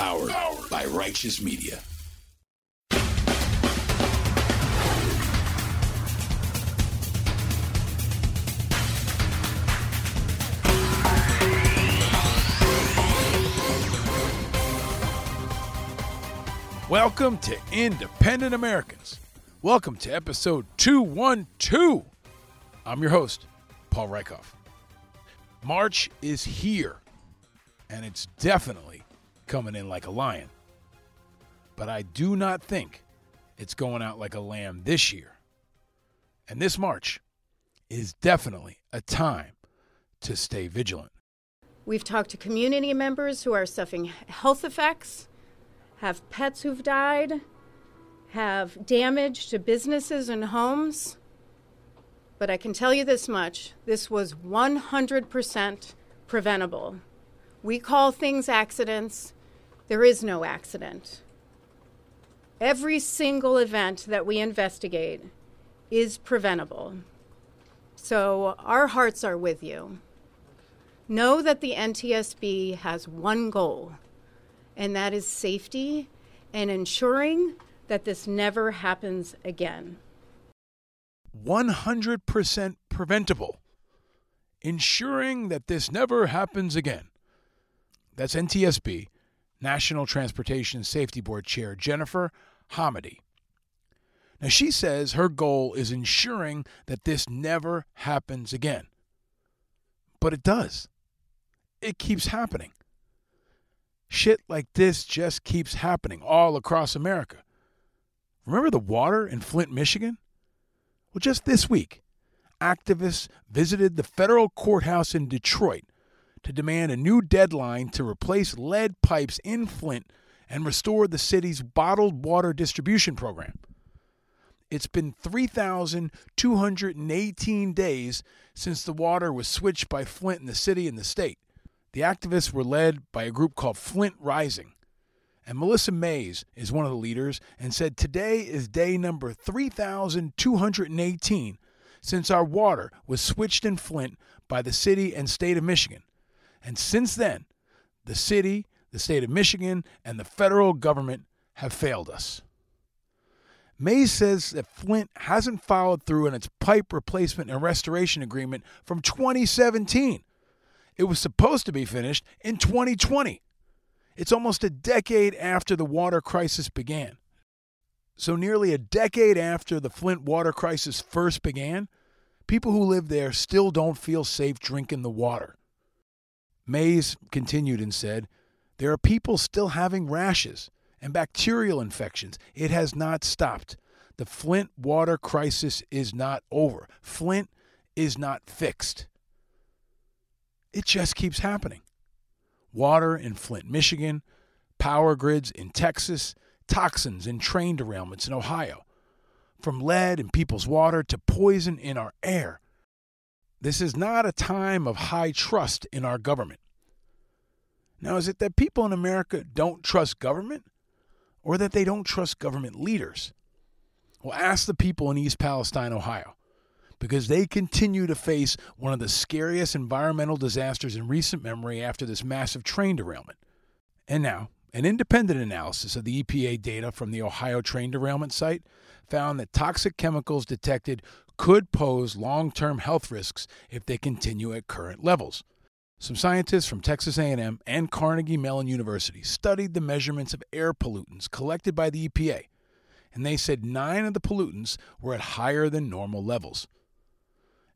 Powered by Righteous Media. Welcome to Independent Americans. Welcome to episode 212. I'm your host, Paul Rieckhoff. March is here, and it's definitely coming in like a lion. But I do not think it's going out like a lamb this year. And this March is definitely a time to stay vigilant. We've talked to community members who are suffering health effects, have pets who've died, have damage to businesses and homes. But I can tell you this much this was 100% preventable. We call things accidents, there is no accident. Every single event that we investigate is preventable. So our hearts are with you. Know that the NTSB has one goal, and that is safety and ensuring that this never happens again. 100% preventable, ensuring that this never happens again. That's NTSB, National Transportation Safety Board Chair Jennifer Homendy. Now, she says her goal is ensuring that this never happens again. But it does. It keeps happening. Shit like this just keeps happening all across America. Remember the water in Flint, Michigan? Well, just this week, activists visited the federal courthouse in Detroit to demand a new deadline to replace lead pipes in Flint and restore the city's bottled water distribution program. It's been 3,218 days since the water was switched by Flint in the city and the state. The activists were led by a group called Flint Rising. And Melissa Mays is one of the leaders and said today is day number 3,218 since our water was switched in Flint by the city and state of Michigan. And since then, the city, the state of Michigan, and the federal government have failed us. Mays says that Flint hasn't followed through on its pipe replacement and restoration agreement from 2017. It was supposed to be finished in 2020. It's almost a decade after the water crisis began. So, nearly a decade after the Flint water crisis first began, people who live there still don't feel safe drinking the water. Mays continued and said, There are people still having rashes and bacterial infections. It has not stopped. The Flint water crisis is not over. Flint is not fixed. It just keeps happening. Water in Flint, Michigan, power grids in Texas, toxins in train derailments in Ohio, from lead in people's water to poison in our air. This is not a time of high trust in our government. Now, is it that people in America don't trust government or that they don't trust government leaders? Well, ask the people in East Palestine, Ohio because they continue to face one of the scariest environmental disasters in recent memory after this massive train derailment. And now, an independent analysis of the EPA data from the Ohio train derailment site found that toxic chemicals detected could pose long-term health risks if they continue at current levels. Some scientists from Texas A&M and Carnegie Mellon University studied the measurements of air pollutants collected by the EPA, and they said 9 of the pollutants were at higher than normal levels.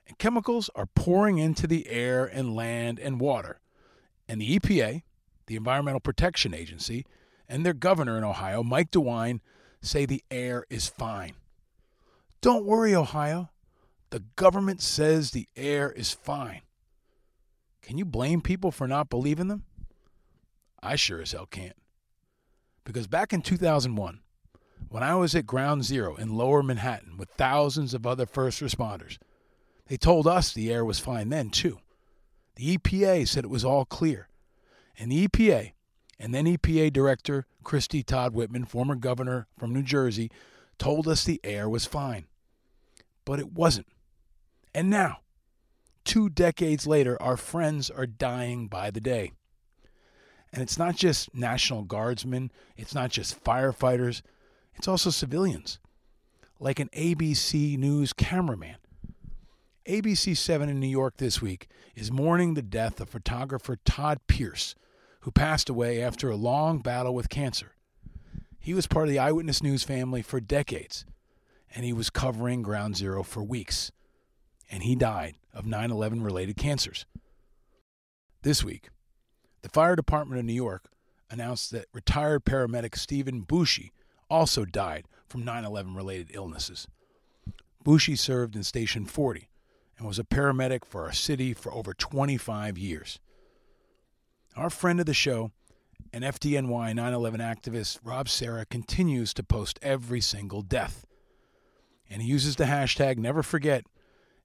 And chemicals are pouring into the air and land and water. And the EPA, the Environmental Protection Agency, and their governor in Ohio, Mike DeWine, say the air is fine. Don't worry, Ohio. The government says the air is fine. Can you blame people for not believing them? I sure as hell can't. Because back in 2001, when I was at Ground Zero in lower Manhattan with thousands of other first responders, they told us the air was fine then, too. The EPA said it was all clear. And the EPA, and then EPA Director Christie Todd Whitman, former governor from New Jersey, told us the air was fine. But it wasn't. And now, two decades later, our friends are dying by the day. And it's not just National Guardsmen, it's not just firefighters, it's also civilians, like an ABC News cameraman. ABC 7 in New York this week is mourning the death of photographer Todd Pierce, who passed away after a long battle with cancer. He was part of the Eyewitness News family for decades, and he was covering Ground Zero for weeks. And he died of 9 11 related cancers. This week, the Fire Department of New York announced that retired paramedic Stephen Bushey also died from 9 11 related illnesses. Bushey served in Station 40 and was a paramedic for our city for over 25 years. Our friend of the show and FDNY 9 11 activist Rob Serra continues to post every single death. And he uses the hashtag never forget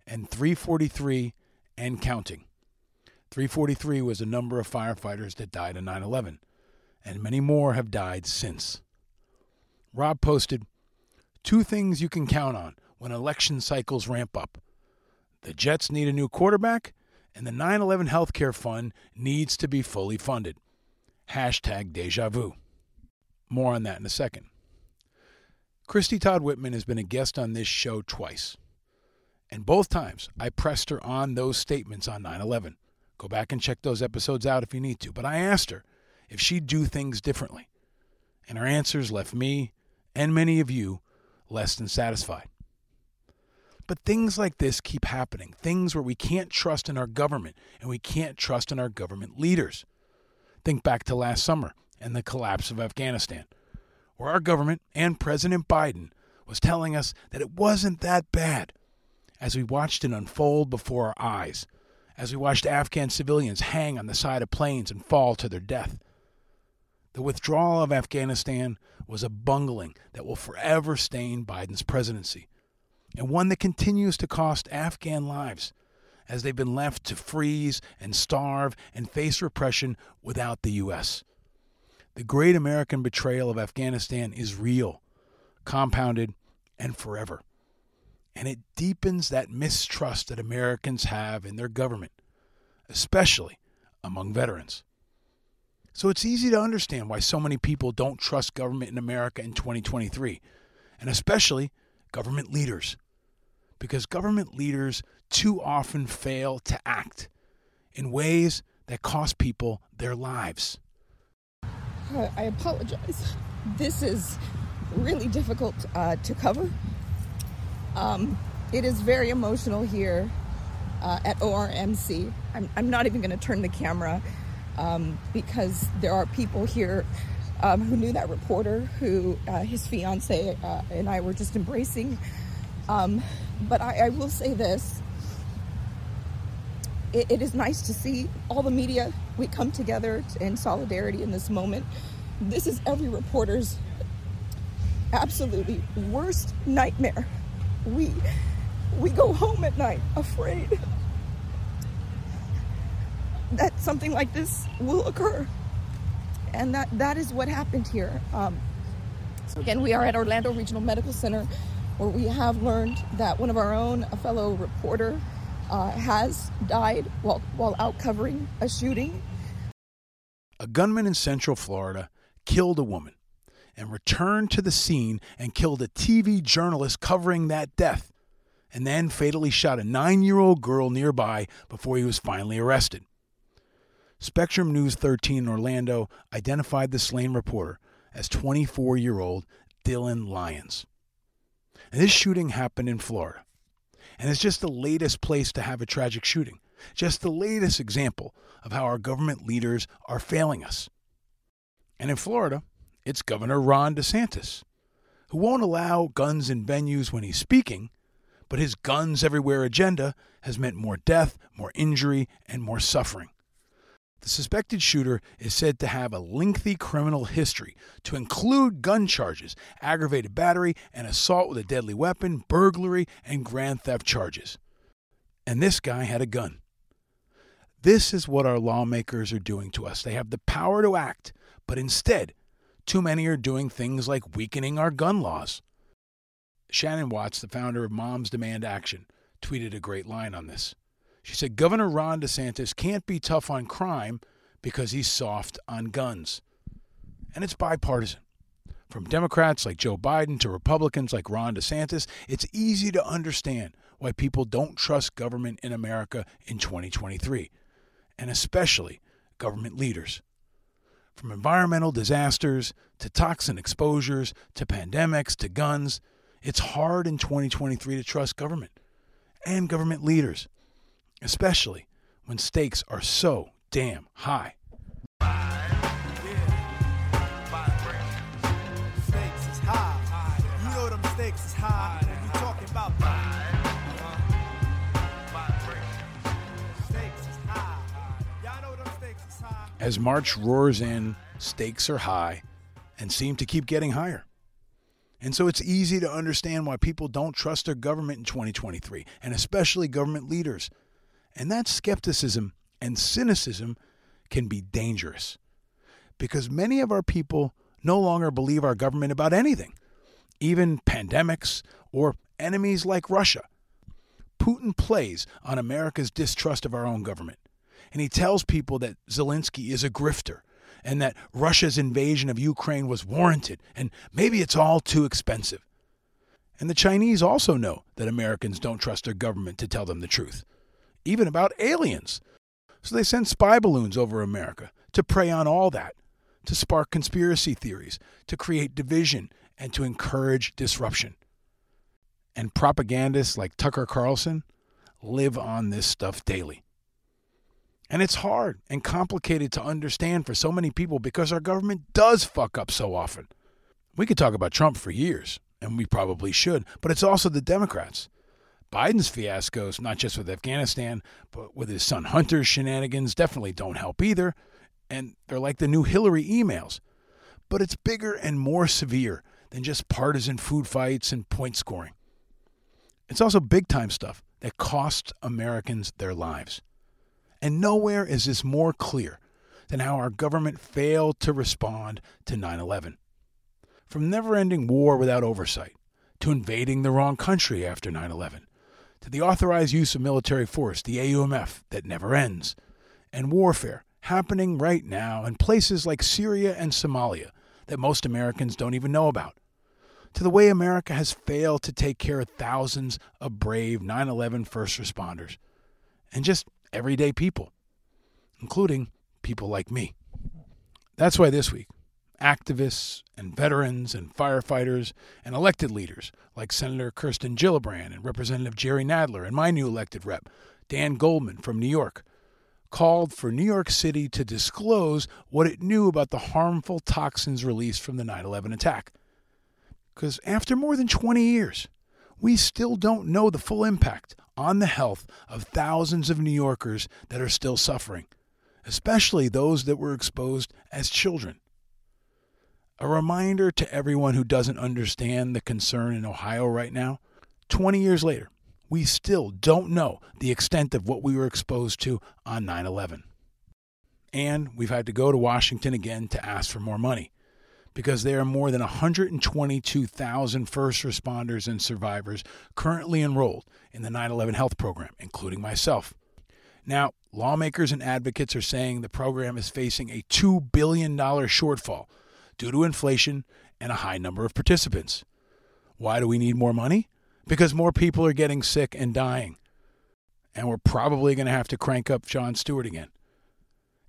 and 343 and counting. 343 was the number of firefighters that died in 9 11, and many more have died since. Rob posted two things you can count on when election cycles ramp up the Jets need a new quarterback, and the 9 11 healthcare fund needs to be fully funded. Hashtag deja vu. More on that in a second. Christie Todd Whitman has been a guest on this show twice. And both times I pressed her on those statements on 9 11. Go back and check those episodes out if you need to. But I asked her if she'd do things differently. And her answers left me and many of you less than satisfied. But things like this keep happening. Things where we can't trust in our government and we can't trust in our government leaders. Think back to last summer and the collapse of Afghanistan, where our government and President Biden was telling us that it wasn't that bad as we watched it unfold before our eyes, as we watched Afghan civilians hang on the side of planes and fall to their death. The withdrawal of Afghanistan was a bungling that will forever stain Biden's presidency and one that continues to cost Afghan lives as they've been left to freeze and starve and face repression without the U.S. The great American betrayal of Afghanistan is real, compounded, and forever. And it deepens that mistrust that Americans have in their government, especially among veterans. So it's easy to understand why so many people don't trust government in America in 2023, and especially government leaders. Because government leaders too often fail to act in ways that cost people their lives. I apologize. This is really difficult uh, to cover. Um, it is very emotional here uh, at ORMC. I'm, I'm not even going to turn the camera um, because there are people here um, who knew that reporter who uh, his fiance uh, and I were just embracing. Um, but I, I, will say this it, it is nice to see all the media. We come together in solidarity in this moment. This is every reporter's absolutely worst nightmare. We we go home at night afraid that something like this will occur and that that is what happened here. Um, so again, we are at Orlando Regional Medical Center, where we have learned that one of our own, a fellow reporter, uh, has died while while out covering a shooting. A gunman in Central Florida killed a woman and returned to the scene and killed a TV journalist covering that death, and then fatally shot a nine-year-old girl nearby before he was finally arrested. Spectrum News 13 in Orlando identified the slain reporter as 24 year old Dylan Lyons. And this shooting happened in Florida. And it's just the latest place to have a tragic shooting, just the latest example of how our government leaders are failing us. And in Florida, it's Governor Ron DeSantis, who won't allow guns in venues when he's speaking, but his guns everywhere agenda has meant more death, more injury, and more suffering. The suspected shooter is said to have a lengthy criminal history, to include gun charges, aggravated battery, and assault with a deadly weapon, burglary, and grand theft charges. And this guy had a gun. This is what our lawmakers are doing to us. They have the power to act, but instead, too many are doing things like weakening our gun laws. Shannon Watts, the founder of Moms Demand Action, tweeted a great line on this. She said Governor Ron DeSantis can't be tough on crime because he's soft on guns. And it's bipartisan. From Democrats like Joe Biden to Republicans like Ron DeSantis, it's easy to understand why people don't trust government in America in 2023, and especially government leaders. From environmental disasters to toxin exposures to pandemics to guns, it's hard in 2023 to trust government and government leaders, especially when stakes are so damn high. As March roars in, stakes are high and seem to keep getting higher. And so it's easy to understand why people don't trust their government in 2023, and especially government leaders. And that skepticism and cynicism can be dangerous because many of our people no longer believe our government about anything, even pandemics or enemies like Russia. Putin plays on America's distrust of our own government, and he tells people that Zelensky is a grifter and that Russia's invasion of Ukraine was warranted and maybe it's all too expensive. And the Chinese also know that Americans don't trust their government to tell them the truth, even about aliens. So they send spy balloons over America to prey on all that, to spark conspiracy theories, to create division, and to encourage disruption. And propagandists like Tucker Carlson live on this stuff daily. And it's hard and complicated to understand for so many people because our government does fuck up so often. We could talk about Trump for years, and we probably should, but it's also the Democrats. Biden's fiascos, not just with Afghanistan, but with his son Hunter's shenanigans, definitely don't help either. And they're like the new Hillary emails. But it's bigger and more severe than just partisan food fights and point scoring. It's also big time stuff that costs Americans their lives. And nowhere is this more clear than how our government failed to respond to 9 11. From never ending war without oversight, to invading the wrong country after 9 11, to the authorized use of military force, the AUMF, that never ends, and warfare happening right now in places like Syria and Somalia that most Americans don't even know about, to the way America has failed to take care of thousands of brave 9 11 first responders, and just everyday people, including people like me. That's why this week, activists and veterans and firefighters and elected leaders like Senator Kirsten Gillibrand and Representative Jerry Nadler and my new elected rep, Dan Goldman from New York, called for New York City to disclose what it knew about the harmful toxins released from the 9 11 attack. Because after more than 20 years, we still don't know the full impact on the health of thousands of New Yorkers that are still suffering, especially those that were exposed as children. A reminder to everyone who doesn't understand the concern in Ohio right now 20 years later, we still don't know the extent of what we were exposed to on 9 11. And we've had to go to Washington again to ask for more money because there are more than 122,000 first responders and survivors currently enrolled in the 9 11 health program, including myself. Now, lawmakers and advocates are saying the program is facing a $2 billion shortfall due to inflation and a high number of participants. Why do we need more money? Because more people are getting sick and dying. And we're probably going to have to crank up Jon Stewart again.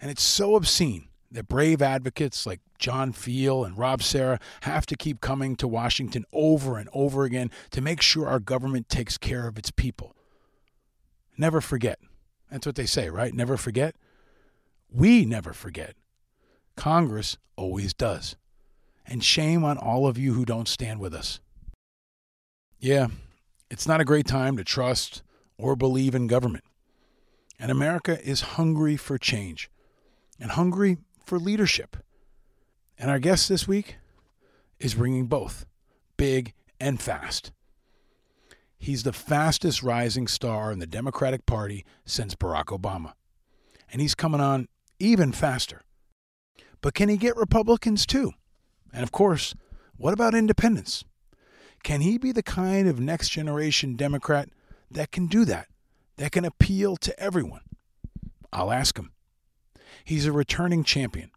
And it's so obscene that brave advocates like John Feal and Rob Serra have to keep coming to Washington over and over again to make sure our government takes care of its people. Never forget. That's what they say, right? Never forget. We never forget. Congress always does. And shame on all of you who don't stand with us. Yeah, it's not a great time to trust or believe in government. And America is hungry for change and hungry for leadership. And our guest this week is bringing both big and fast. He's the fastest rising star in the Democratic Party since Barack Obama. And he's coming on even faster. But can he get Republicans too? And of course, what about independents? Can he be the kind of next generation Democrat that can do that, that can appeal to everyone? I'll ask him. He's a returning champion,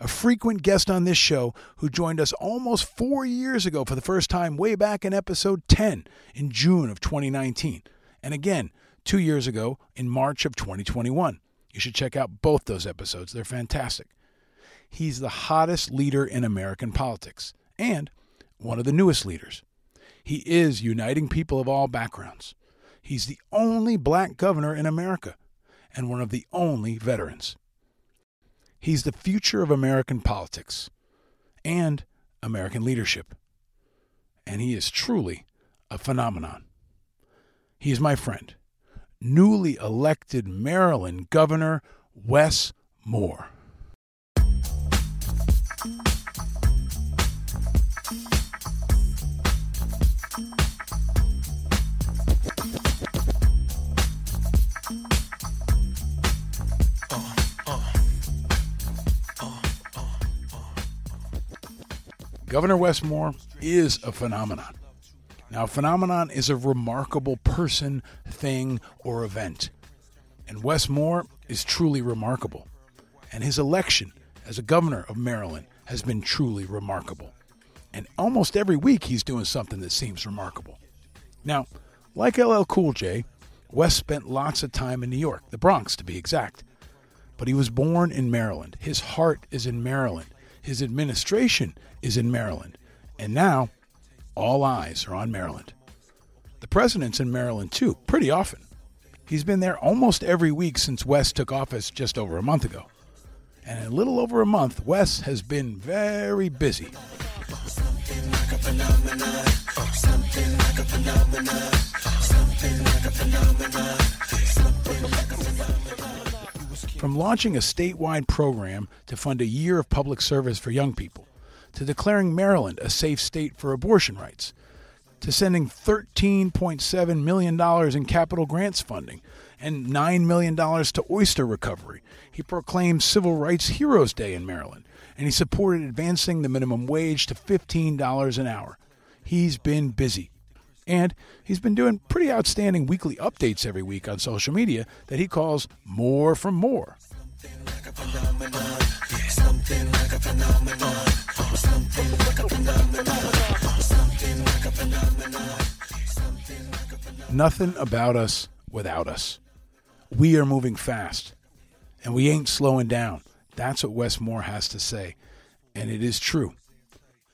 a frequent guest on this show who joined us almost four years ago for the first time, way back in episode 10 in June of 2019, and again two years ago in March of 2021. You should check out both those episodes, they're fantastic. He's the hottest leader in American politics and one of the newest leaders. He is uniting people of all backgrounds. He's the only black governor in America and one of the only veterans. He's the future of American politics and American leadership. And he is truly a phenomenon. He is my friend, newly elected Maryland Governor Wes Moore. Governor Wes Moore is a phenomenon. Now, a phenomenon is a remarkable person, thing, or event. And Wes Moore is truly remarkable. And his election as a governor of Maryland has been truly remarkable. And almost every week he's doing something that seems remarkable. Now, like LL Cool J, Wes spent lots of time in New York, the Bronx to be exact. But he was born in Maryland. His heart is in Maryland. His administration is in Maryland. And now all eyes are on Maryland. The president's in Maryland too, pretty often. He's been there almost every week since Wes took office just over a month ago. And in a little over a month, Wes has been very busy. From launching a statewide program to fund a year of public service for young people, to declaring Maryland a safe state for abortion rights, to sending $13.7 million in capital grants funding and $9 million to oyster recovery. He proclaimed Civil Rights Heroes Day in Maryland, and he supported advancing the minimum wage to $15 an hour. He's been busy. And he's been doing pretty outstanding weekly updates every week on social media that he calls More from More. Nothing about us without us. We are moving fast, and we ain't slowing down. That's what Wes Moore has to say, and it is true.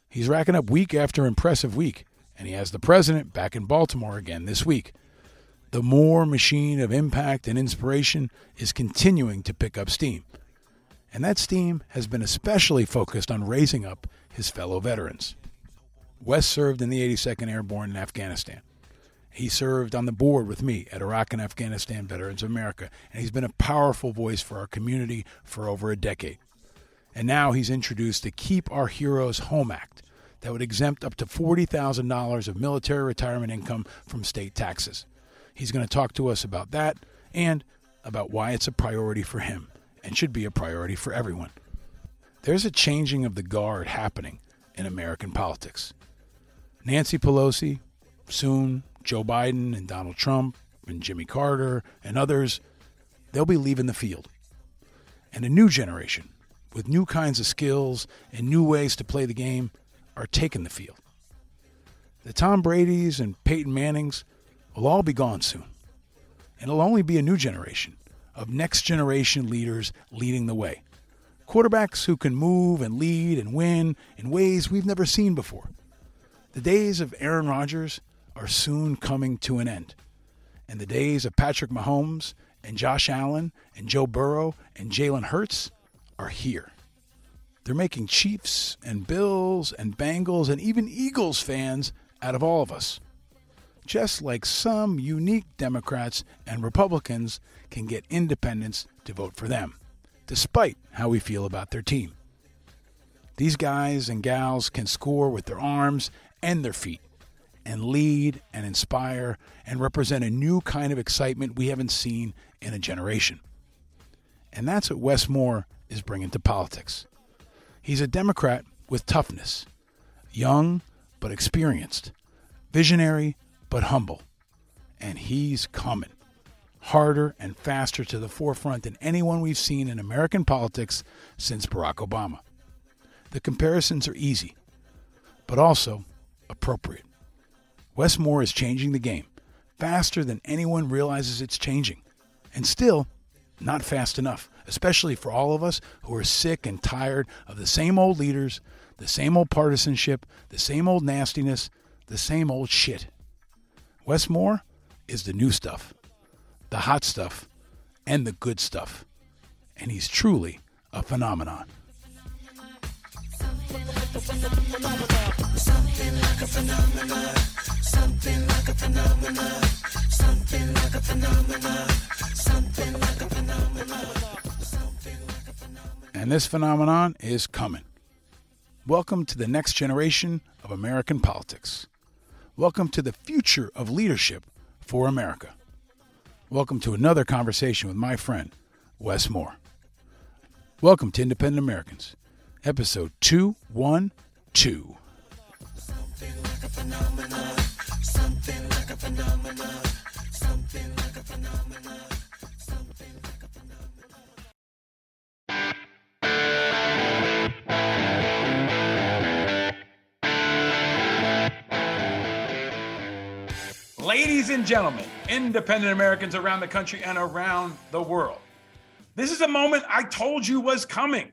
He's racking up week after impressive week, and he has the president back in Baltimore again this week. The Moore machine of impact and inspiration is continuing to pick up steam, and that steam has been especially focused on raising up his fellow veterans. Wes served in the 82nd Airborne in Afghanistan. He served on the board with me at Iraq and Afghanistan Veterans of America, and he's been a powerful voice for our community for over a decade. And now he's introduced the Keep Our Heroes Home Act that would exempt up to $40,000 of military retirement income from state taxes. He's going to talk to us about that and about why it's a priority for him and should be a priority for everyone. There's a changing of the guard happening in American politics. Nancy Pelosi, soon Joe Biden and Donald Trump and Jimmy Carter and others, they'll be leaving the field. And a new generation with new kinds of skills and new ways to play the game are taking the field. The Tom Brady's and Peyton Mannings will all be gone soon. And it'll only be a new generation of next generation leaders leading the way. Quarterbacks who can move and lead and win in ways we've never seen before. The days of Aaron Rodgers are soon coming to an end. And the days of Patrick Mahomes and Josh Allen and Joe Burrow and Jalen Hurts are here. They're making Chiefs and Bills and Bengals and even Eagles fans out of all of us. Just like some unique Democrats and Republicans can get independents to vote for them, despite how we feel about their team. These guys and gals can score with their arms and their feet and lead and inspire and represent a new kind of excitement we haven't seen in a generation. And that's what Wes Moore is bringing to politics. He's a Democrat with toughness, young but experienced, visionary but humble. And he's coming. harder, and faster to the forefront than anyone we've seen in American politics since Barack Obama. The comparisons are easy, but also appropriate. Wes Moore is changing the game faster than anyone realizes it's changing, and still not fast enough, especially for all of us who are sick and tired of the same old leaders, the same old partisanship, the same old nastiness, the same old shit. Wes Moore is the new stuff, the hot stuff, and the good stuff. And he's truly a phenomenon. And this phenomenon is coming. Welcome to the next generation of American politics. Welcome to the future of leadership for America. Welcome to another conversation with my friend, Wes Moore. Welcome to Independent Americans, episode 212. Ladies and gentlemen, independent Americans around the country and around the world, this is a moment I told you was coming,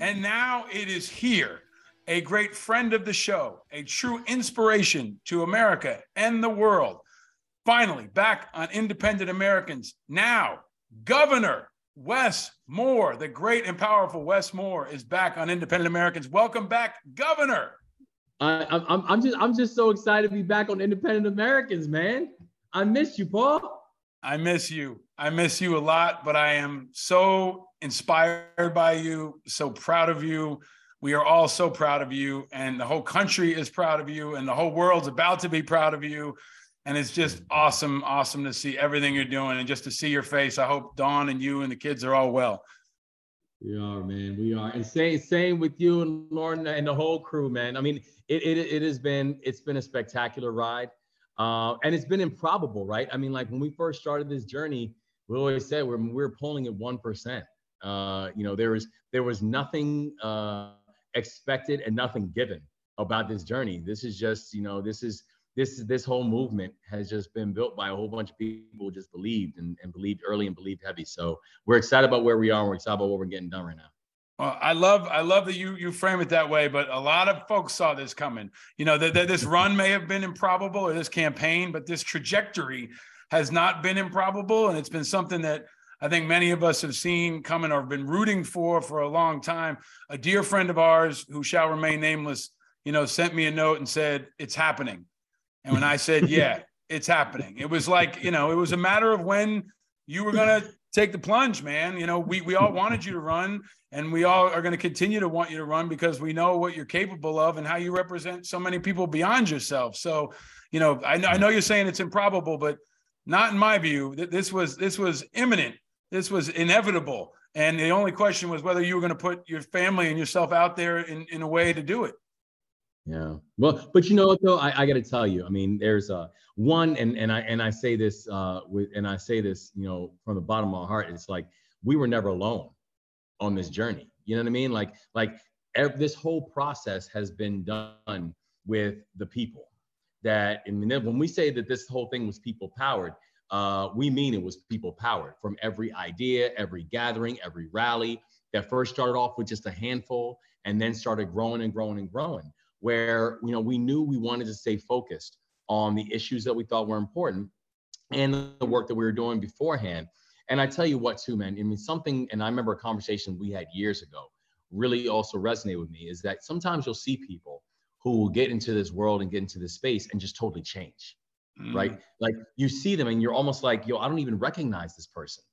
and now it is here. A great friend of the show, a true inspiration to America and the world. Finally, back on Independent Americans. Now, Governor Wes Moore, the great and powerful Wes Moore, is back on Independent Americans. Welcome back, Governor. I, I'm, I'm just I'm just so excited to be back on Independent Americans, man. I miss you, Paul. I miss you. I miss you a lot, but I am so inspired by you, so proud of you. We are all so proud of you, and the whole country is proud of you, and the whole world's about to be proud of you. And it's just awesome, awesome to see everything you're doing and just to see your face. I hope Dawn and you and the kids are all well. We are, man. We are. And same, same with you and Lauren and the whole crew, man. I mean, it, it, it has been it's been a spectacular ride, uh, and it's been improbable, right? I mean, like when we first started this journey, we always said we're we're polling at one percent. Uh, you know, there was there was nothing uh, expected and nothing given about this journey. This is just you know this is this this whole movement has just been built by a whole bunch of people who just believed and, and believed early and believed heavy. So we're excited about where we are. And we're excited about what we're getting done right now. Well, I love I love that you you frame it that way, but a lot of folks saw this coming. You know that this mm-hmm. run may have been improbable or this campaign, but this trajectory has not been improbable, and it's been something that I think many of us have seen coming or been rooting for for a long time. A dear friend of ours who shall remain nameless, you know, sent me a note and said it's happening, and when I said yeah, it's happening, it was like you know it was a matter of when you were gonna take the plunge, man. You know, we we all wanted you to run, and we all are going to continue to want you to run because we know what you're capable of and how you represent so many people beyond yourself. So, you know, I know I know you're saying it's improbable, but not in my view. This was this was imminent. This was inevitable, and the only question was whether you were going to put your family and yourself out there in in a way to do it. Yeah. Well, but you know what though, I, I got to tell you, I mean, there's a one, and and I and I say this uh, with, and I say this, you know, from the bottom of my heart. It's like we were never alone on this journey. You know what I mean? Like like every, this whole process has been done with the people. That and when we say that this whole thing was people powered, uh, we mean it was people powered from every idea, every gathering, every rally that first started off with just a handful and then started growing and growing and growing where you know we knew we wanted to stay focused on the issues that we thought were important and the work that we were doing beforehand. And I tell you what, too, man. I mean, something, and I remember a conversation we had years ago really also resonate with me is that sometimes you'll see people who will get into this world and get into this space and just totally change, mm. right? Like you see them and you're almost like, yo, I don't even recognize this person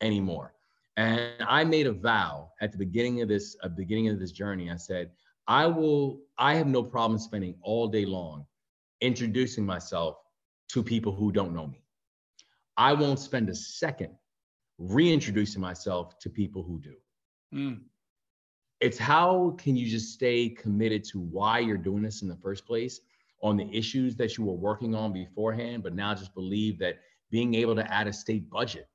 anymore. And I made a vow at the beginning of this, at the beginning of this journey. I said, I will, I have no problem spending all day long introducing myself to people who don't know me. I won't spend a second reintroducing myself to people who do. Mm. It's how can you just stay committed to why you're doing this in the first place on the issues that you were working on beforehand, but now just believe that being able to add a state budget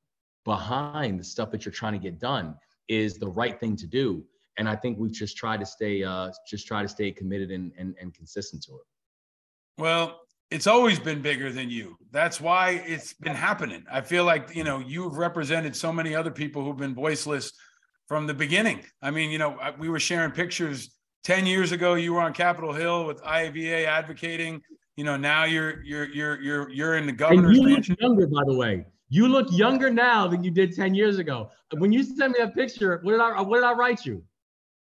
behind the stuff that you're trying to get done is the right thing to do. And I think we just try to stay, uh, just try to stay committed and, and, and consistent to it. Well, it's always been bigger than you. That's why it's been happening. I feel like, you know, you've represented so many other people who've been voiceless from the beginning. I mean, you know, we were sharing pictures 10 years ago you were on Capitol Hill with IAVA advocating. You know, now you're you're you're you're you're in the governor's and you mansion. look younger, by the way. You look younger now than you did 10 years ago. When you sent me that picture, what did I what did I write you?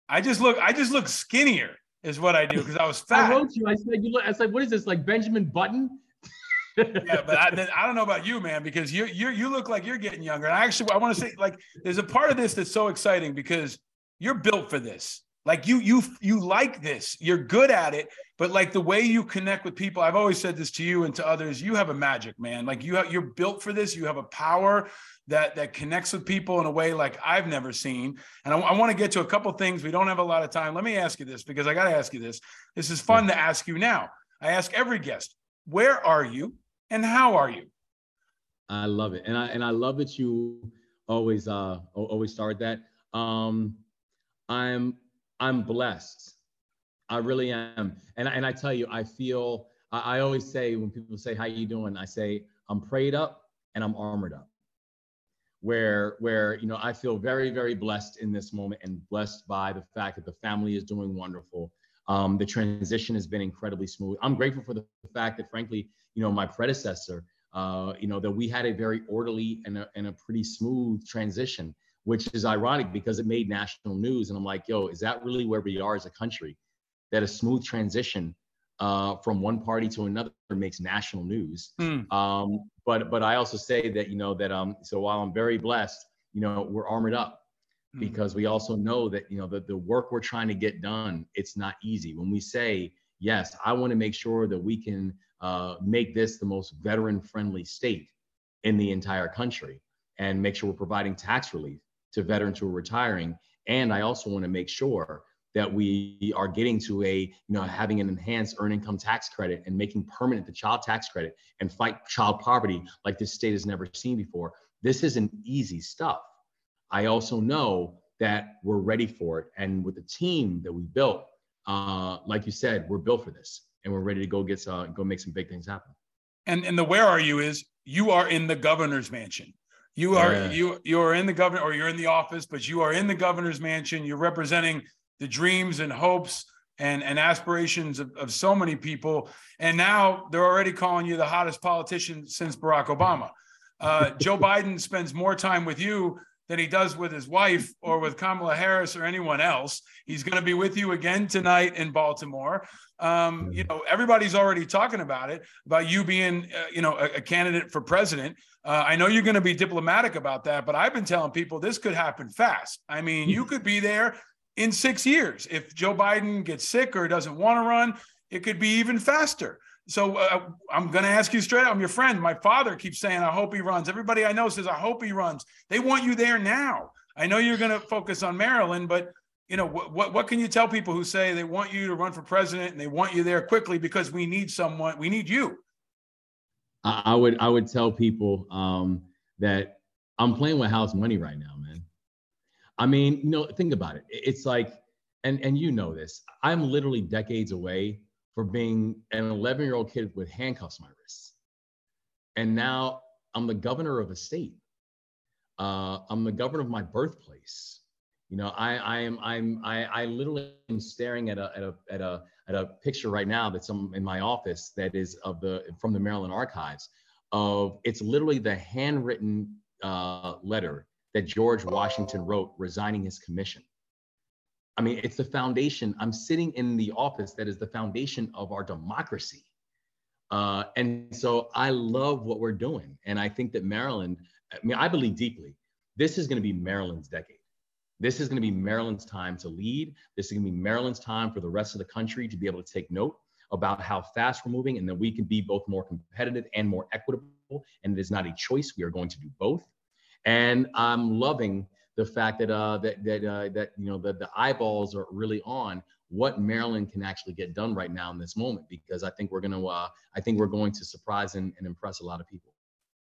I just look I just look skinnier is what I do because I was fat. I wrote you. I said you look. I said, what is this like Benjamin Button? yeah, but I, I, don't know about you, man, because you you you look like you're getting younger. And I actually I want to say like there's a part of this that's so exciting because you're built for this. Like you you you like this. You're good at it, but like the way you connect with people. I've always said this to you and to others. You have a magic, man. Like you have, you're built for this. You have a power that that connects with people in a way like I've never seen. And I, I want to get to a couple things. We don't have a lot of time. Let me ask you this because I got to ask you this. This is fun to ask you now. I ask every guest, where are you and how are you? I love it, and I and I love that you always uh always start that. Um, I'm I'm blessed. I really am, and and I tell you, I feel. I, I always say when people say, "How you doing?" I say, "I'm prayed up and I'm armored up." Where where you know I feel very very blessed in this moment and blessed by the fact that the family is doing wonderful. Um, the transition has been incredibly smooth. I'm grateful for the fact that, frankly, you know, my predecessor, uh, you know, that we had a very orderly and a, and a pretty smooth transition, which is ironic because it made national news. And I'm like, yo, is that really where we are as a country? That a smooth transition uh, from one party to another makes national news. Mm. Um, but but I also say that you know that um so while I'm very blessed, you know, we're armored up Hmm. because we also know that you know the, the work we're trying to get done it's not easy when we say yes i want to make sure that we can uh, make this the most veteran friendly state in the entire country and make sure we're providing tax relief to veterans who are retiring and i also want to make sure that we are getting to a you know having an enhanced earned income tax credit and making permanent the child tax credit and fight child poverty like this state has never seen before this isn't easy stuff I also know that we're ready for it. And with the team that we built, uh, like you said, we're built for this and we're ready to go get some go make some big things happen. And and the where are you is you are in the governor's mansion. You are yeah. you you are in the governor or you're in the office, but you are in the governor's mansion. You're representing the dreams and hopes and, and aspirations of, of so many people. And now they're already calling you the hottest politician since Barack Obama. Uh, Joe Biden spends more time with you than he does with his wife or with Kamala Harris or anyone else. He's going to be with you again tonight in Baltimore. Um, you know, everybody's already talking about it, about you being, uh, you know, a, a, candidate for president. Uh, I know you're going to be diplomatic about that, but I've been telling people this could happen fast. I mean, you could be there in six years. If Joe Biden gets sick or doesn't want to run, it could be even faster. So uh, I'm going to ask you straight. Up. I'm your friend. My father keeps saying, "I hope he runs." Everybody I know says, "I hope he runs." They want you there now. I know you're going to focus on Maryland, but you know what, what? What can you tell people who say they want you to run for president and they want you there quickly because we need someone. We need you. I would I would tell people um, that I'm playing with house money right now, man. I mean, you know, think about it. It's like, and and you know this. I'm literally decades away for being an 11 year old kid with handcuffs on my wrists. And now I'm the governor of a state. Uh, I'm the governor of my birthplace. You know, I, I am, I'm, I, I literally am staring at a, at a, at a, at a picture right now that's in my office that is of the, from the Maryland archives of, it's literally the handwritten uh, letter that George Washington wrote resigning his commission. I mean, it's the foundation. I'm sitting in the office that is the foundation of our democracy. Uh, and so I love what we're doing. And I think that Maryland, I mean, I believe deeply, this is going to be Maryland's decade. This is going to be Maryland's time to lead. This is going to be Maryland's time for the rest of the country to be able to take note about how fast we're moving and that we can be both more competitive and more equitable. And it is not a choice. We are going to do both. And I'm loving the fact that uh, that that uh, that you know the, the eyeballs are really on what Maryland can actually get done right now in this moment because I think we're going to uh, I think we're going to surprise and, and impress a lot of people.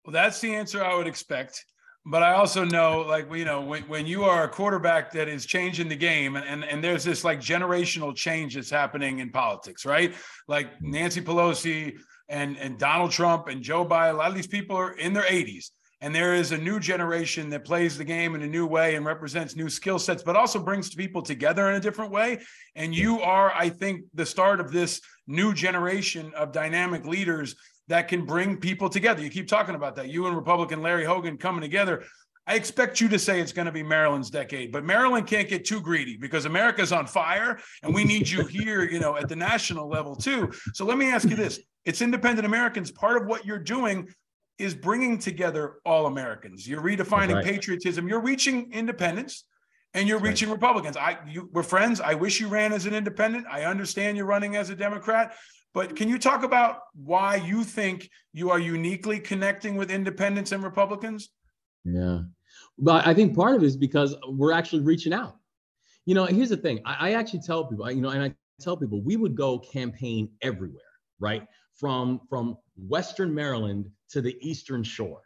Well, that's the answer I would expect. But I also know, like, you know, when, when you are a quarterback that is changing the game and, and, and there's this like generational change that's happening in politics, right? Like Nancy Pelosi and, and Donald Trump and Joe Biden, a lot of these people are in their 80s. And there is a new generation that plays the game in a new way and represents new skill sets, but also brings people together in a different way. And you are, I think, the start of this new generation of dynamic leaders that can bring people together. You keep talking about that. You and Republican Larry Hogan coming together. I expect you to say it's going to be Maryland's decade, but Maryland can't get too greedy because America's on fire and we need you here, you know, at the national level too. So let me ask you this. It's independent Americans. Part of what you're doing is bringing together all Americans. You're redefining right. patriotism. You're reaching independents and you're reaching right. Republicans. I you we're friends. I wish you ran as an independent. I understand you're running as a Democrat, but can you talk about why you think you are uniquely connecting with independents and Republicans? Yeah. But I think part of it is because we're actually reaching out. You know, here's the thing. I, I actually tell people, you know, and I tell people we would go campaign everywhere, right? From from Western Maryland to the Eastern Shore,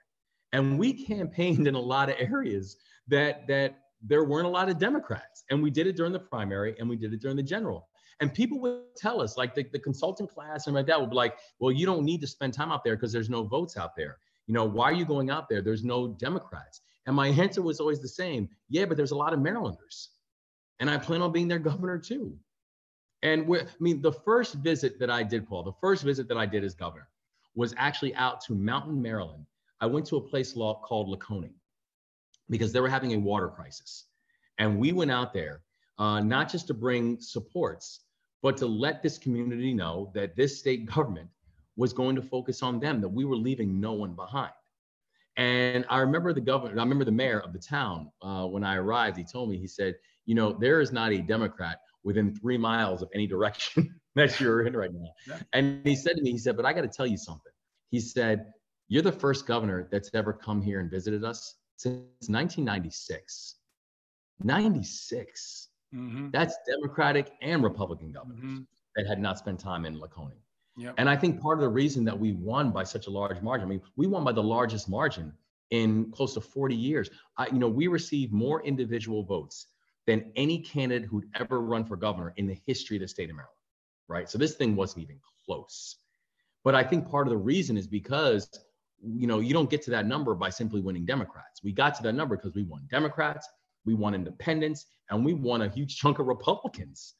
and we campaigned in a lot of areas that that there weren't a lot of Democrats, and we did it during the primary, and we did it during the general. And people would tell us, like the, the consulting class and my dad would be like, well, you don't need to spend time out there because there's no votes out there. You know, why are you going out there? There's no Democrats. And my answer was always the same. Yeah, but there's a lot of Marylanders. And I plan on being their governor too. And I mean, the first visit that I did, Paul, the first visit that I did as governor was actually out to Mountain, Maryland. I went to a place called Lonaconing because they were having a water crisis. And we went out there uh, not just to bring supports, but to let this community know that this state government was going to focus on them, that we were leaving no one behind. And I remember the governor, I remember the mayor of the town uh, when I arrived, he told me, he said, you know, there is not a Democrat within three miles of any direction that you're in right now. Yeah. And he said to me, he said, but I got to tell you something. He said, you're the first governor that's ever come here and visited us since 1996. 96. Mm-hmm. That's Democratic and Republican governors mm-hmm. that had not spent time in Lonaconing. Yep. And I think part of the reason that we won by such a large margin, I mean, we won by the largest margin in close to 40 years. I, you know, we received more individual votes than any candidate who'd ever run for governor in the history of the state of Maryland, right? So this thing wasn't even close. But I think part of the reason is because, you know, you don't get to that number by simply winning Democrats. We got to that number because we won Democrats, we won independents, and we won a huge chunk of Republicans.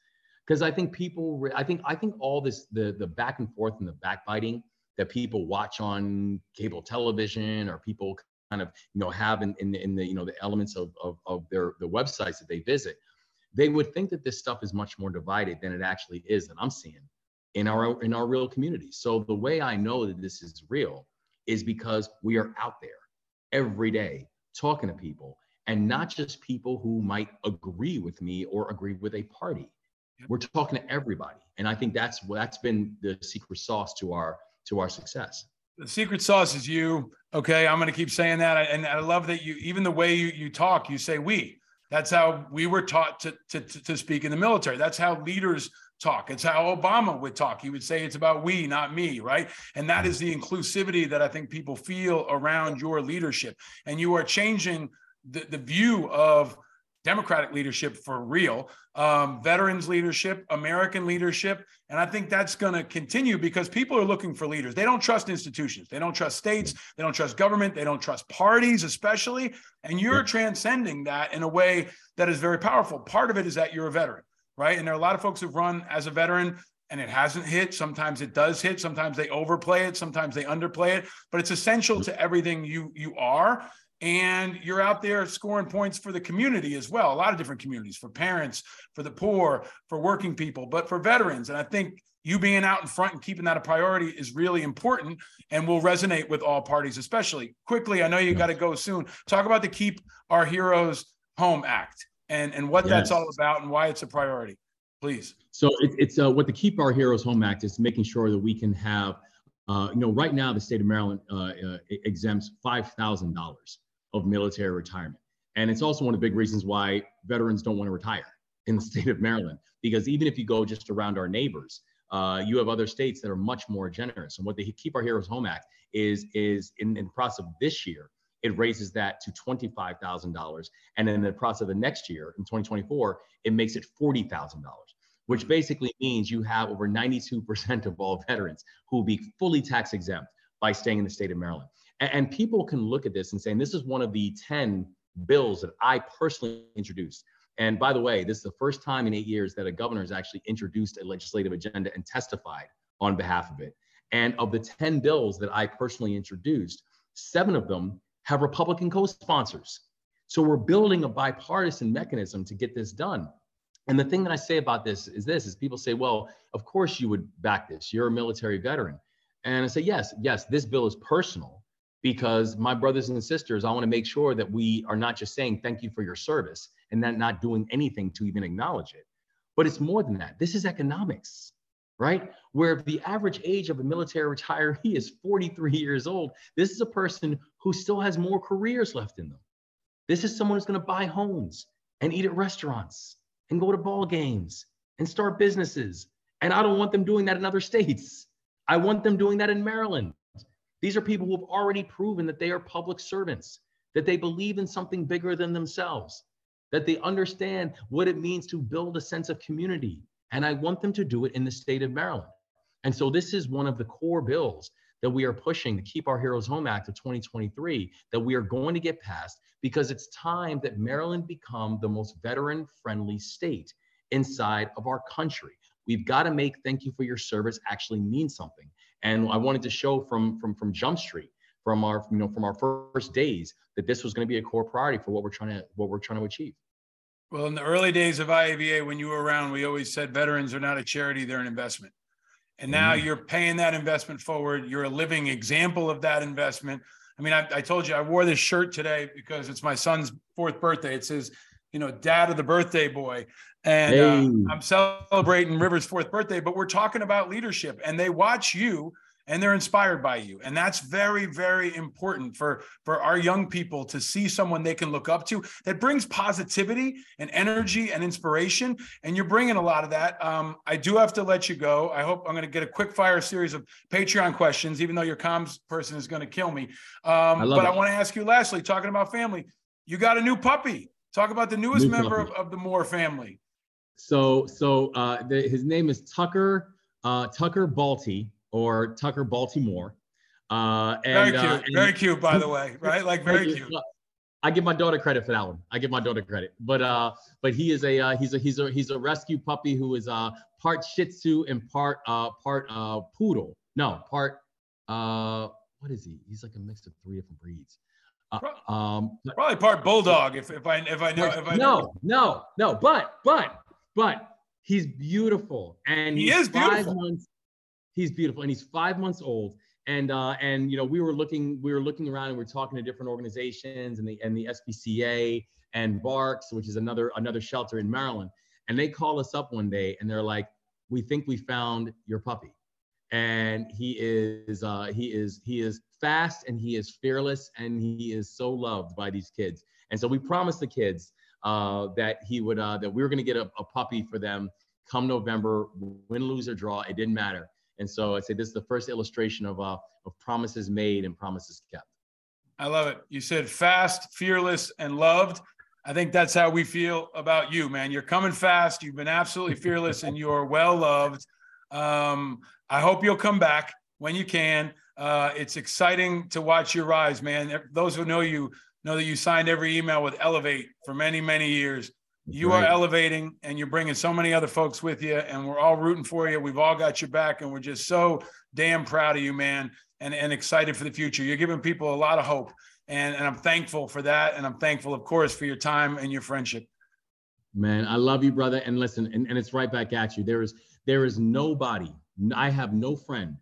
Because I think people, I think, I think all this, the the back and forth and the backbiting that people watch on cable television or people kind of, you know, have in, in, in the, you know, the elements of, of, of their the websites that they visit, they would think that this stuff is much more divided than it actually is that I'm seeing in our in our real communities. So the way I know that this is real is because we are out there every day talking to people and not just people who might agree with me or agree with a party. We're talking to everybody, and I think that's that's been the secret sauce to our to our success. The secret sauce is you. Okay, I'm going to keep saying that, and I love that you even the way you you talk, you say we. That's how we were taught to, to, to speak in the military. That's how leaders talk. It's how Obama would talk. He would say it's about we, not me, right? And that is the inclusivity that I think people feel around your leadership. And you are changing the, the view of Democratic leadership for real, um, veterans leadership, American leadership. And I think that's going to continue because people are looking for leaders. They don't trust institutions. They don't trust states. They don't trust government. They don't trust parties, especially. And you're transcending that in a way that is very powerful. Part of it is that you're a veteran, right? And there are a lot of folks who've run as a veteran and it hasn't hit. Sometimes it does hit. Sometimes they overplay it. Sometimes they underplay it. But it's essential to everything you you are and you're out there scoring points for the community as well a lot of different communities for parents for the poor for working people but for veterans. And i think you being out in front and keeping that a priority is really important and will resonate with all parties especially quickly. I know you got to go soon. Talk about the keep our heroes home act and and what yes. that's all about and why it's a priority please. So it, it's uh, what the keep our heroes home act is making sure that we can have uh, you know right now the state of maryland uh, uh exempts $5000 of military retirement. And it's also one of the big reasons why veterans don't want to retire in the state of Maryland, because even if you go just around our neighbors, uh, you have other states that are much more generous. And what the Keep Our Heroes Home Act is is in, in the process of this year, it raises that to $25,000. And in the process of the next year, in 2024, it makes it $40,000, which basically means you have over 92% of all veterans who will be fully tax exempt by staying in the state of Maryland. And, and people can look at this and say, this is one of the 10 bills that I personally introduced. And by the way, this is the first time in eight years that a governor has actually introduced a legislative agenda and testified on behalf of it. And of the 10 bills that I personally introduced, seven of them have Republican co sponsors. So we're building a bipartisan mechanism to get this done. And the thing that I say about this is this is people say, well, of course you would back this. You're a military veteran. And I say, yes, yes, this bill is personal because my brothers and sisters, I want to make sure that we are not just saying thank you for your service and then not doing anything to even acknowledge it. But it's more than that. This is economics right? Where the average age of a military retiree is 43 years old, this is a person who still has more careers left in them. This is someone who's going to buy homes and eat at restaurants and go to ball games and start businesses. And I don't want them doing that in other states. I want them doing that in Maryland. These are people who have already proven that they are public servants, that they believe in something bigger than themselves, that they understand what it means to build a sense of community, and I want them to do it in the state of Maryland. And so this is one of the core bills that we are pushing to keep our Heroes Home Act of 2023 that we are going to get passed because it's time that Maryland become the most veteran friendly state inside of our country. We've got to make thank you for your service actually mean something. And I wanted to show from from from Jump Street from our you know from our first days that this was going to be a core priority for what we're trying to what we're trying to achieve. Well, in the early days of IAVA, when you were around, we always said veterans are not a charity, they're an investment. And now mm-hmm. you're paying that investment forward. You're a living example of that investment. I mean, I, I, told you I wore this shirt today because it's my son's fourth birthday. It says, you know, dad of the birthday boy. And uh, hey. uh, I'm celebrating River's fourth birthday, but we're talking about leadership and they watch you and they're inspired by you. And that's very very important for for our young people to see someone they can look up to that brings positivity and energy and inspiration. And you're bringing a lot of that. Um, i do have to let you go. I hope i'm going to get a quick fire series of patreon questions even though your comms person is going to kill me. Um, I but it. i want to ask you lastly talking about family you got a new puppy. Talk about the newest new member of, of, the moore family so so uh, the, his name is tucker uh, tucker balti or Tucker Baltimore. Uh, and, very cute, uh, very cute, by the way, right? Like very cute. I give my daughter credit for that one. I give my daughter credit, but uh, but he is a uh, he's a he's a he's a rescue puppy who is uh part Shih Tzu and part uh part uh poodle. No, part uh what is he? He's like a mix of three different breeds. Uh, um, probably part bulldog if, if I if I know if I know. No, no, no. But but but he's beautiful and he is beautiful. Months, he's beautiful and he's five months old and uh, and you know we were looking we were looking around and we are talking to different organizations and the and the SPCA and BARCS, which is another another shelter in Maryland, and they call us up one day and they're like, "We think we found your puppy," and he is uh, he is he is fast and he is fearless and he is so loved by these kids. And so we promised the kids uh, that he would uh, that we were going to get a, a puppy for them come November, win, lose or draw. It didn't matter and so I'd say this is the first illustration of, uh, of promises made and promises kept. I love it. You said fast, fearless, and loved. I think that's how we feel about you, man. You're coming fast. You've been absolutely fearless, and you're well loved. Um, I hope you'll come back when you can. Uh, it's exciting to watch your rise, man. Those who know you know that you signed every email with Elevate for many, many years. You right. are elevating and you're bringing so many other folks with you and we're all rooting for you. We've all got your back and we're just so damn proud of you man and, and excited for the future. You're giving people a lot of hope and, and i'm thankful for that and i'm thankful of course for your time and your friendship. Man i love you brother and listen and, and it's right back at you. There is there is nobody i have no friend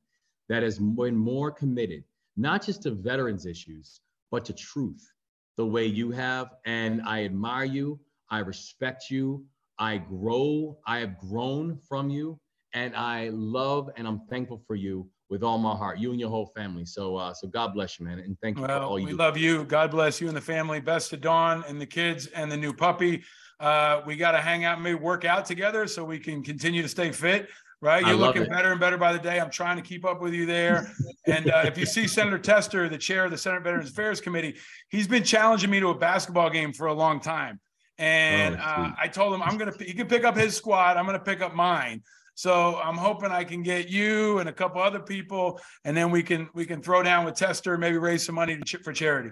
that has been more committed not just to veterans issues but to truth the way you have and i admire you I respect you. I grow. I have grown from you, and I love and I'm thankful for you with all my heart. You and your whole family. So, uh, so God bless you, man, and thank you well, for all you. We do. love you. God bless you and the family. Best to Dawn and the kids and the new puppy. Uh, we got to hang out and maybe work out together so we can continue to stay fit. Right? You're looking it. better and better by the day. I'm trying to keep up with you there. And uh, if you see Senator Tester, the chair of the Senate Veterans Affairs Committee, he's been challenging me to a basketball game for a long time. And Oh, uh. I told him I'm gonna he can pick up his squad. I'm gonna pick up mine. So I'm hoping I can get you and a couple other people, and then we can we can throw down with Tester, maybe raise some money to for charity.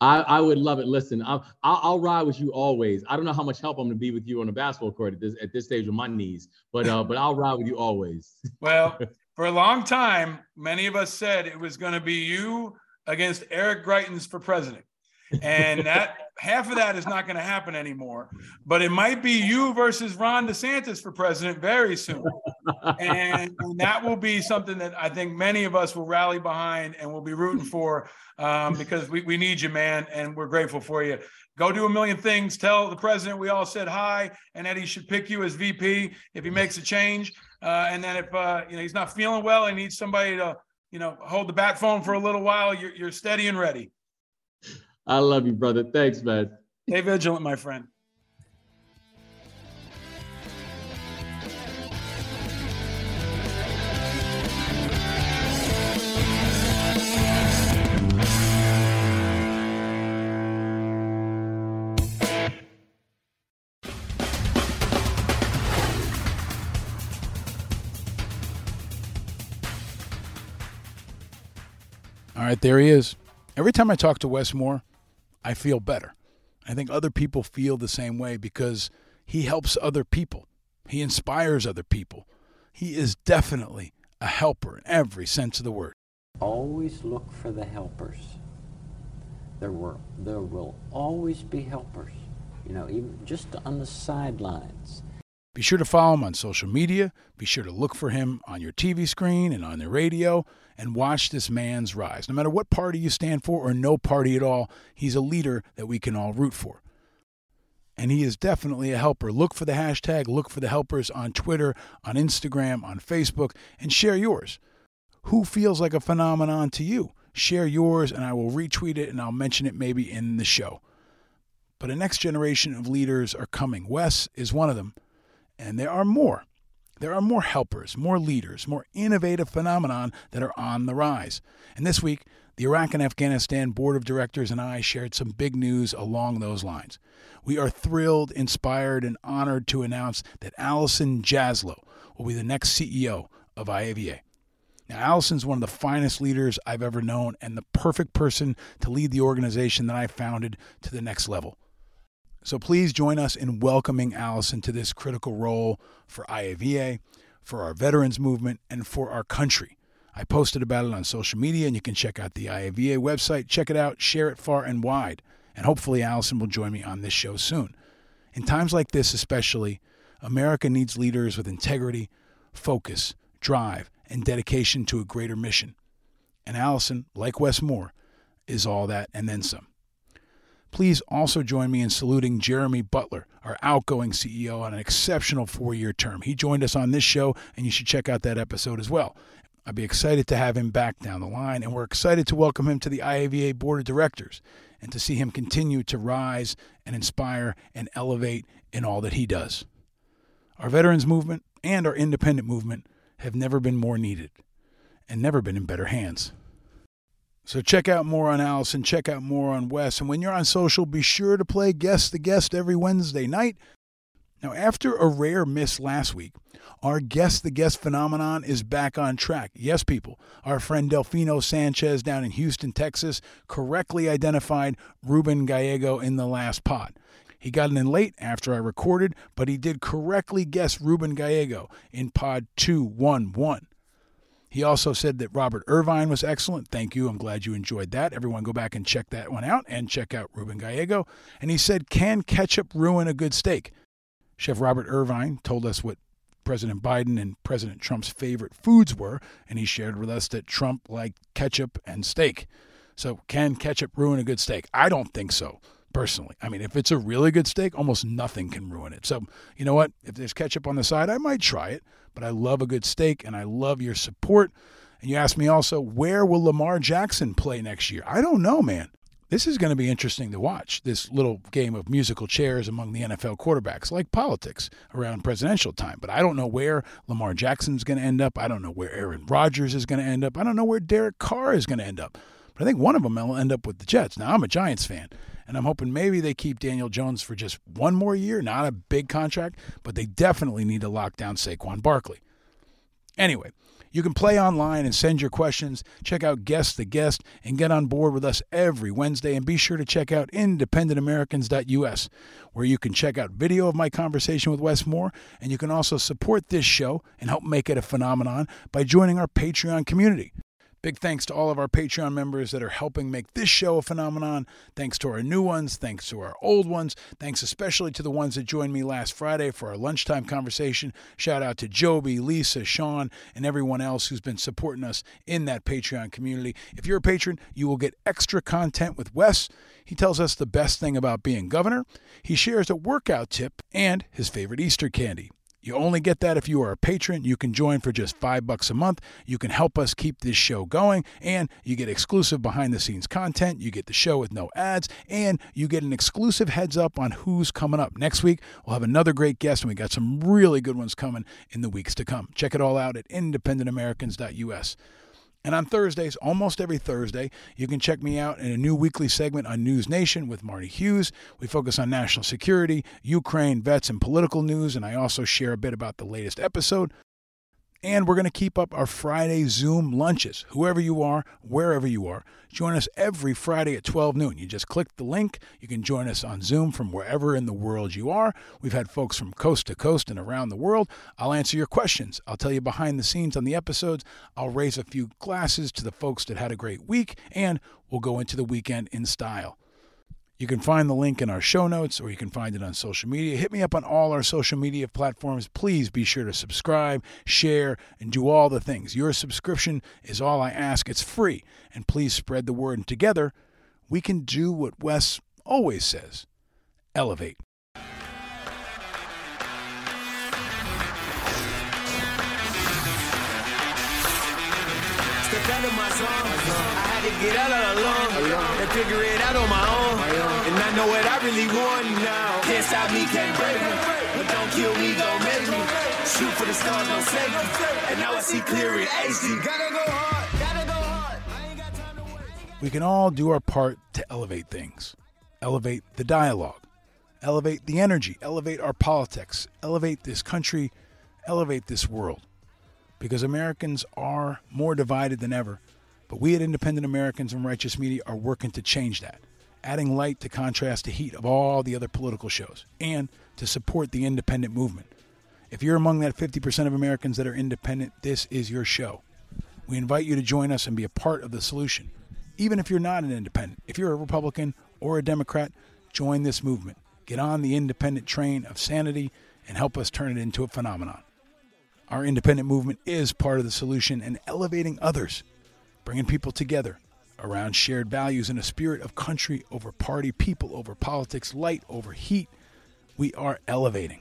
I, I would love it. Listen, I'll, I'll ride with you always. I don't know how much help I'm going to be with you on the basketball court at this at this stage with my knees, but uh, but I'll ride with you always. Well, for a long time, many of us said it was going to be you against Eric Greitens for president. And that half of that is not going to happen anymore. But it might be you versus Ron DeSantis for president very soon. And, and that will be something that I think many of us will rally behind and will be rooting for um, because we, we need you, man. And we're grateful for you. Go do a million things. Tell the president we all said hi and that he should pick you as VP if he makes a change. Uh, and then if uh, you know he's not feeling well and needs somebody to you know hold the bat phone for a little while, you're, you're steady and ready. I love you, brother. Thanks, man. Stay vigilant, my friend. All right, there he is. Every time I talk to Wes Moore, I feel better. I think other people feel the same way because he helps other people. He inspires other people. He is definitely a helper in every sense of the word. always look for the helpers. There were there will always be helpers. You know, even just on the sidelines. Be sure to follow him on social media. Be sure to look for him on your TV screen and on the radio and watch this man's rise. No matter what party you stand for or no party at all, he's a leader that we can all root for. And he is definitely a helper. Look for the hashtag, look for the helpers on Twitter, on Instagram, on Facebook, and share yours. Who feels like a phenomenon to you? Share yours, and I will retweet it and I'll mention it maybe in the show. But a next generation of leaders are coming. Wes is one of them. And there are more. There are more helpers, more leaders, more innovative phenomenon that are on the rise. And this week, the Iraq and Afghanistan Board of Directors and I shared some big news along those lines. We are thrilled, inspired, and honored to announce that Allison Jaslow will be the next CEO of IAVA. Now, Allison's one of the finest leaders I've ever known and the perfect person to lead the organization that I founded to the next level. So please join us in welcoming Allison to this critical role for IAVA, for our veterans movement, and for our country. I posted about it on social media, and you can check out the IAVA website. Check it out, share it far and wide, and hopefully Allison will join me on this show soon. In times like this, especially, America needs leaders with integrity, focus, drive, and dedication to a greater mission. And Allison, like Wes Moore, is all that and then some. Please also join me in saluting Jeremy Butler, our outgoing CEO, on an exceptional four year term. He joined us on this show, and you should check out that episode as well. I'd be excited to have him back down the line, and we're excited to welcome him to the IAVA Board of Directors and to see him continue to rise and inspire and elevate in all that he does. Our veterans movement and our independent movement have never been more needed and never been in better hands. So check out more on Allison, check out more on Wes, and when you're on social, be sure to play Guess the Guest every Wednesday night. Now, after a rare miss last week, our Guess the Guest phenomenon is back on track. Yes, people, our friend Delfino Sanchez down in Houston, Texas, correctly identified Ruben Gallego in the last pod. He got in late after I recorded, but he did correctly guess Ruben Gallego in pod 211. He also said that Robert Irvine was excellent. Thank you. I'm glad you enjoyed that. Everyone go back and check that one out and check out Ruben Gallego. And he said, Can ketchup ruin a good steak? Chef Robert Irvine told us what President Biden and President Trump's favorite foods were, and he shared with us that Trump liked ketchup and steak. So, can ketchup ruin a good steak? I don't think so, personally. I mean, if it's a really good steak, almost nothing can ruin it. So, you know what? If there's ketchup on the side, I might try it, but I love a good steak and I love your support. And you asked me also, where will Lamar Jackson play next year? I don't know, man. This is going to be interesting to watch this little game of musical chairs among the NFL quarterbacks, like politics around presidential time. But I don't know where Lamar Jackson's going to end up. I don't know where Aaron Rodgers is going to end up. I don't know where Derek Carr is going to end up. But I think one of them will end up with the Jets. Now, I'm a Giants fan, and I'm hoping maybe they keep Daniel Jones for just one more year, not a big contract, but they definitely need to lock down Saquon Barkley. Anyway, you can play online and send your questions. Check out Guess the Guest and get on board with us every Wednesday. And be sure to check out independentamericans.us, where you can check out video of my conversation with Wes Moore. And you can also support this show and help make it a phenomenon by joining our Patreon community. Big thanks to all of our Patreon members that are helping make this show a phenomenon. Thanks to our new ones. Thanks to our old ones. Thanks especially to the ones that joined me last Friday for our lunchtime conversation. Shout out to Joby, Lisa, Sean, and everyone else who's been supporting us in that Patreon community. If you're a patron, you will get extra content with Wes. He tells us the best thing about being governor. He shares a workout tip and his favorite Easter candy. You only get that if you are a patron. You can join for just five bucks a month. You can help us keep this show going, and you get exclusive behind the scenes content. You get the show with no ads, and you get an exclusive heads up on who's coming up. Next week, we'll have another great guest, and we got some really good ones coming in the weeks to come. Check it all out at independentamericans.us. And on Thursdays, almost every Thursday, you can check me out in a new weekly segment on News Nation with Marty Hughes. We focus on national security, Ukraine, vets, and political news, and I also share a bit about the latest episode. And we're going to keep up our Friday Zoom lunches. Whoever you are, wherever you are, join us every Friday at 12 noon. You just click the link. You can join us on Zoom from wherever in the world you are. We've had folks from coast to coast and around the world. I'll answer your questions. I'll tell you behind the scenes on the episodes. I'll raise a few glasses to the folks that had a great week, and we'll go into the weekend in style. You can find the link in our show notes or you can find it on social media. Hit me up on all our social media platforms. Please be sure to subscribe, share, and do all the things. Your subscription is all I ask. It's free. And please spread the word. And together, we can do what Wes always says elevate. Step out of my zone. I had to get out of alone and figure it out on my own. Know what I really want now. Can't stop me, can't break me. But don't kill me, don't make me. Shoot for the stars, no safety. And now I see clear in HD. Gotta go hard, gotta go hard. We can all do our part to elevate things, elevate the dialogue, elevate the energy, elevate our politics, elevate this country, elevate this world. Because Americans are more divided than ever, but we at Independent Americans and Righteous Media are working to change that, adding light to contrast the heat of all the other political shows, and to support the independent movement. If you're among that 50% of Americans that are independent, this is your show. We invite you to join us and be a part of the solution. Even if you're not an independent, if you're a Republican or a Democrat, join this movement. Get on the independent train of sanity and help us turn it into a phenomenon. Our independent movement is part of the solution and elevating others, bringing people together around shared values in a spirit of country over party, people over politics, light over heat. We are elevating.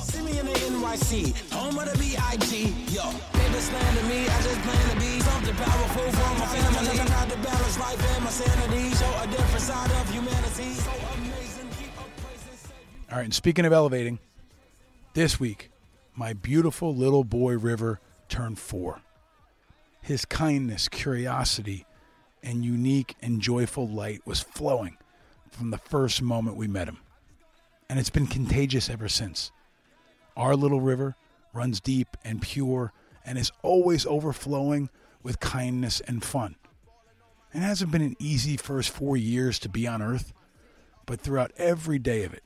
See me in the NYC, home of the B.I.G. Yo, they just plan to me, I just plan to be something powerful for my family. Out to balance life and my sanity, show a different side of humanity. So amazing, keep up praising. All right, and speaking of elevating, this week, my beautiful little boy River turned four. His kindness, curiosity, and unique and joyful light was flowing from the first moment we met him. And it's been contagious ever since. Our little river runs deep and pure and is always overflowing with kindness and fun. It hasn't been an easy first four years to be on earth, but throughout every day of it,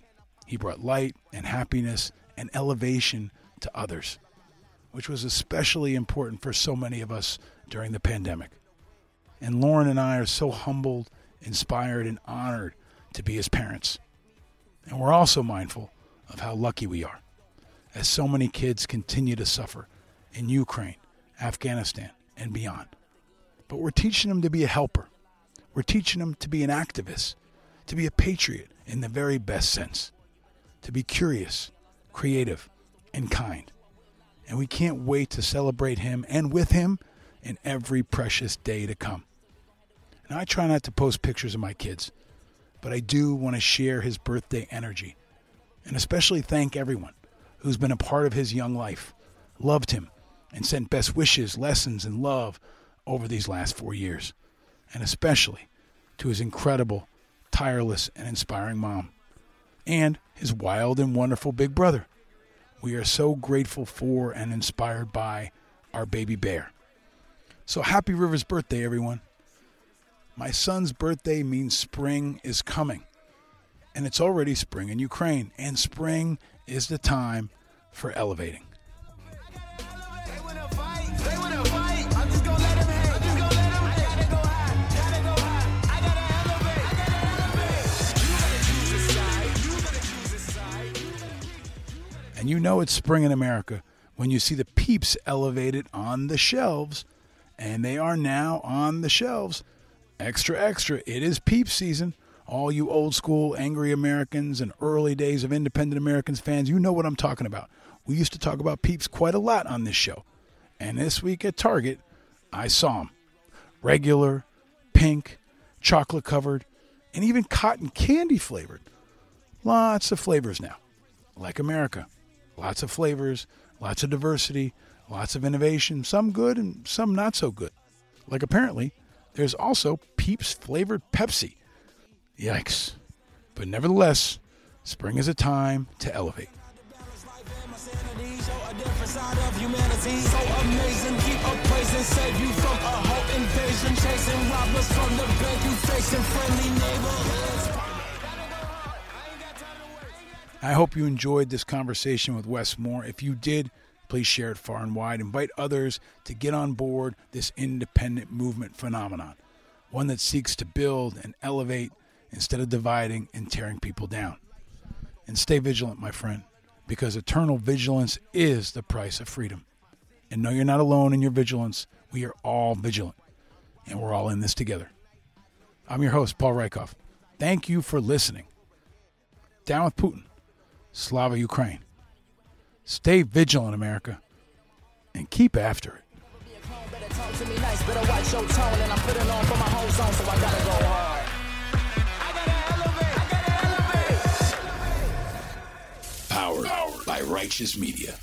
he brought light and happiness and elevation to others, which was especially important for so many of us during the pandemic. And Lauren and I are so humbled, inspired, and honored to be his parents. And we're also mindful of how lucky we are, as so many kids continue to suffer in Ukraine, Afghanistan, and beyond. But we're teaching them to be a helper. We're teaching them to be an activist, to be a patriot in the very best sense, to be curious, creative, and kind. And we can't wait to celebrate him and with him in every precious day to come. And I try not to post pictures of my kids, but I do want to share his birthday energy and especially thank everyone who's been a part of his young life, loved him, and sent best wishes, lessons, and love over these last four years. And especially to his incredible, tireless, and inspiring mom, and his wild and wonderful big brother. We are so grateful for and inspired by our baby bear. So happy River's birthday, everyone. My son's birthday means spring is coming. And it's already spring in Ukraine. And spring is the time for elevating. And you know it's spring in America when you see the peeps elevated on the shelves. And they are now on the shelves. Extra, extra. It is peep season. All you old school angry Americans and early days of independent Americans fans, you know what I'm talking about. We used to talk about peeps quite a lot on this show. And this week at Target, I saw them. Regular, pink, chocolate covered, and even cotton candy flavored. Lots of flavors now. Like America. Lots of flavors, lots of diversity, lots of innovation, some good and some not so good. Like apparently, there's also Peeps flavored Pepsi. Yikes. But nevertheless, spring is a time to elevate. I hope you enjoyed this conversation with Wes Moore. If you did, please share it far and wide. Invite others to get on board this independent movement phenomenon, one that seeks to build and elevate instead of dividing and tearing people down. And stay vigilant, my friend, because eternal vigilance is the price of freedom. And no, you're not alone in your vigilance. We are all vigilant, and we're all in this together. I'm your host, Paul Rieckhoff. Thank you for listening. Down with Putin. Slava Ukraine. Stay vigilant, America, and keep after it. Powered by Righteous Media.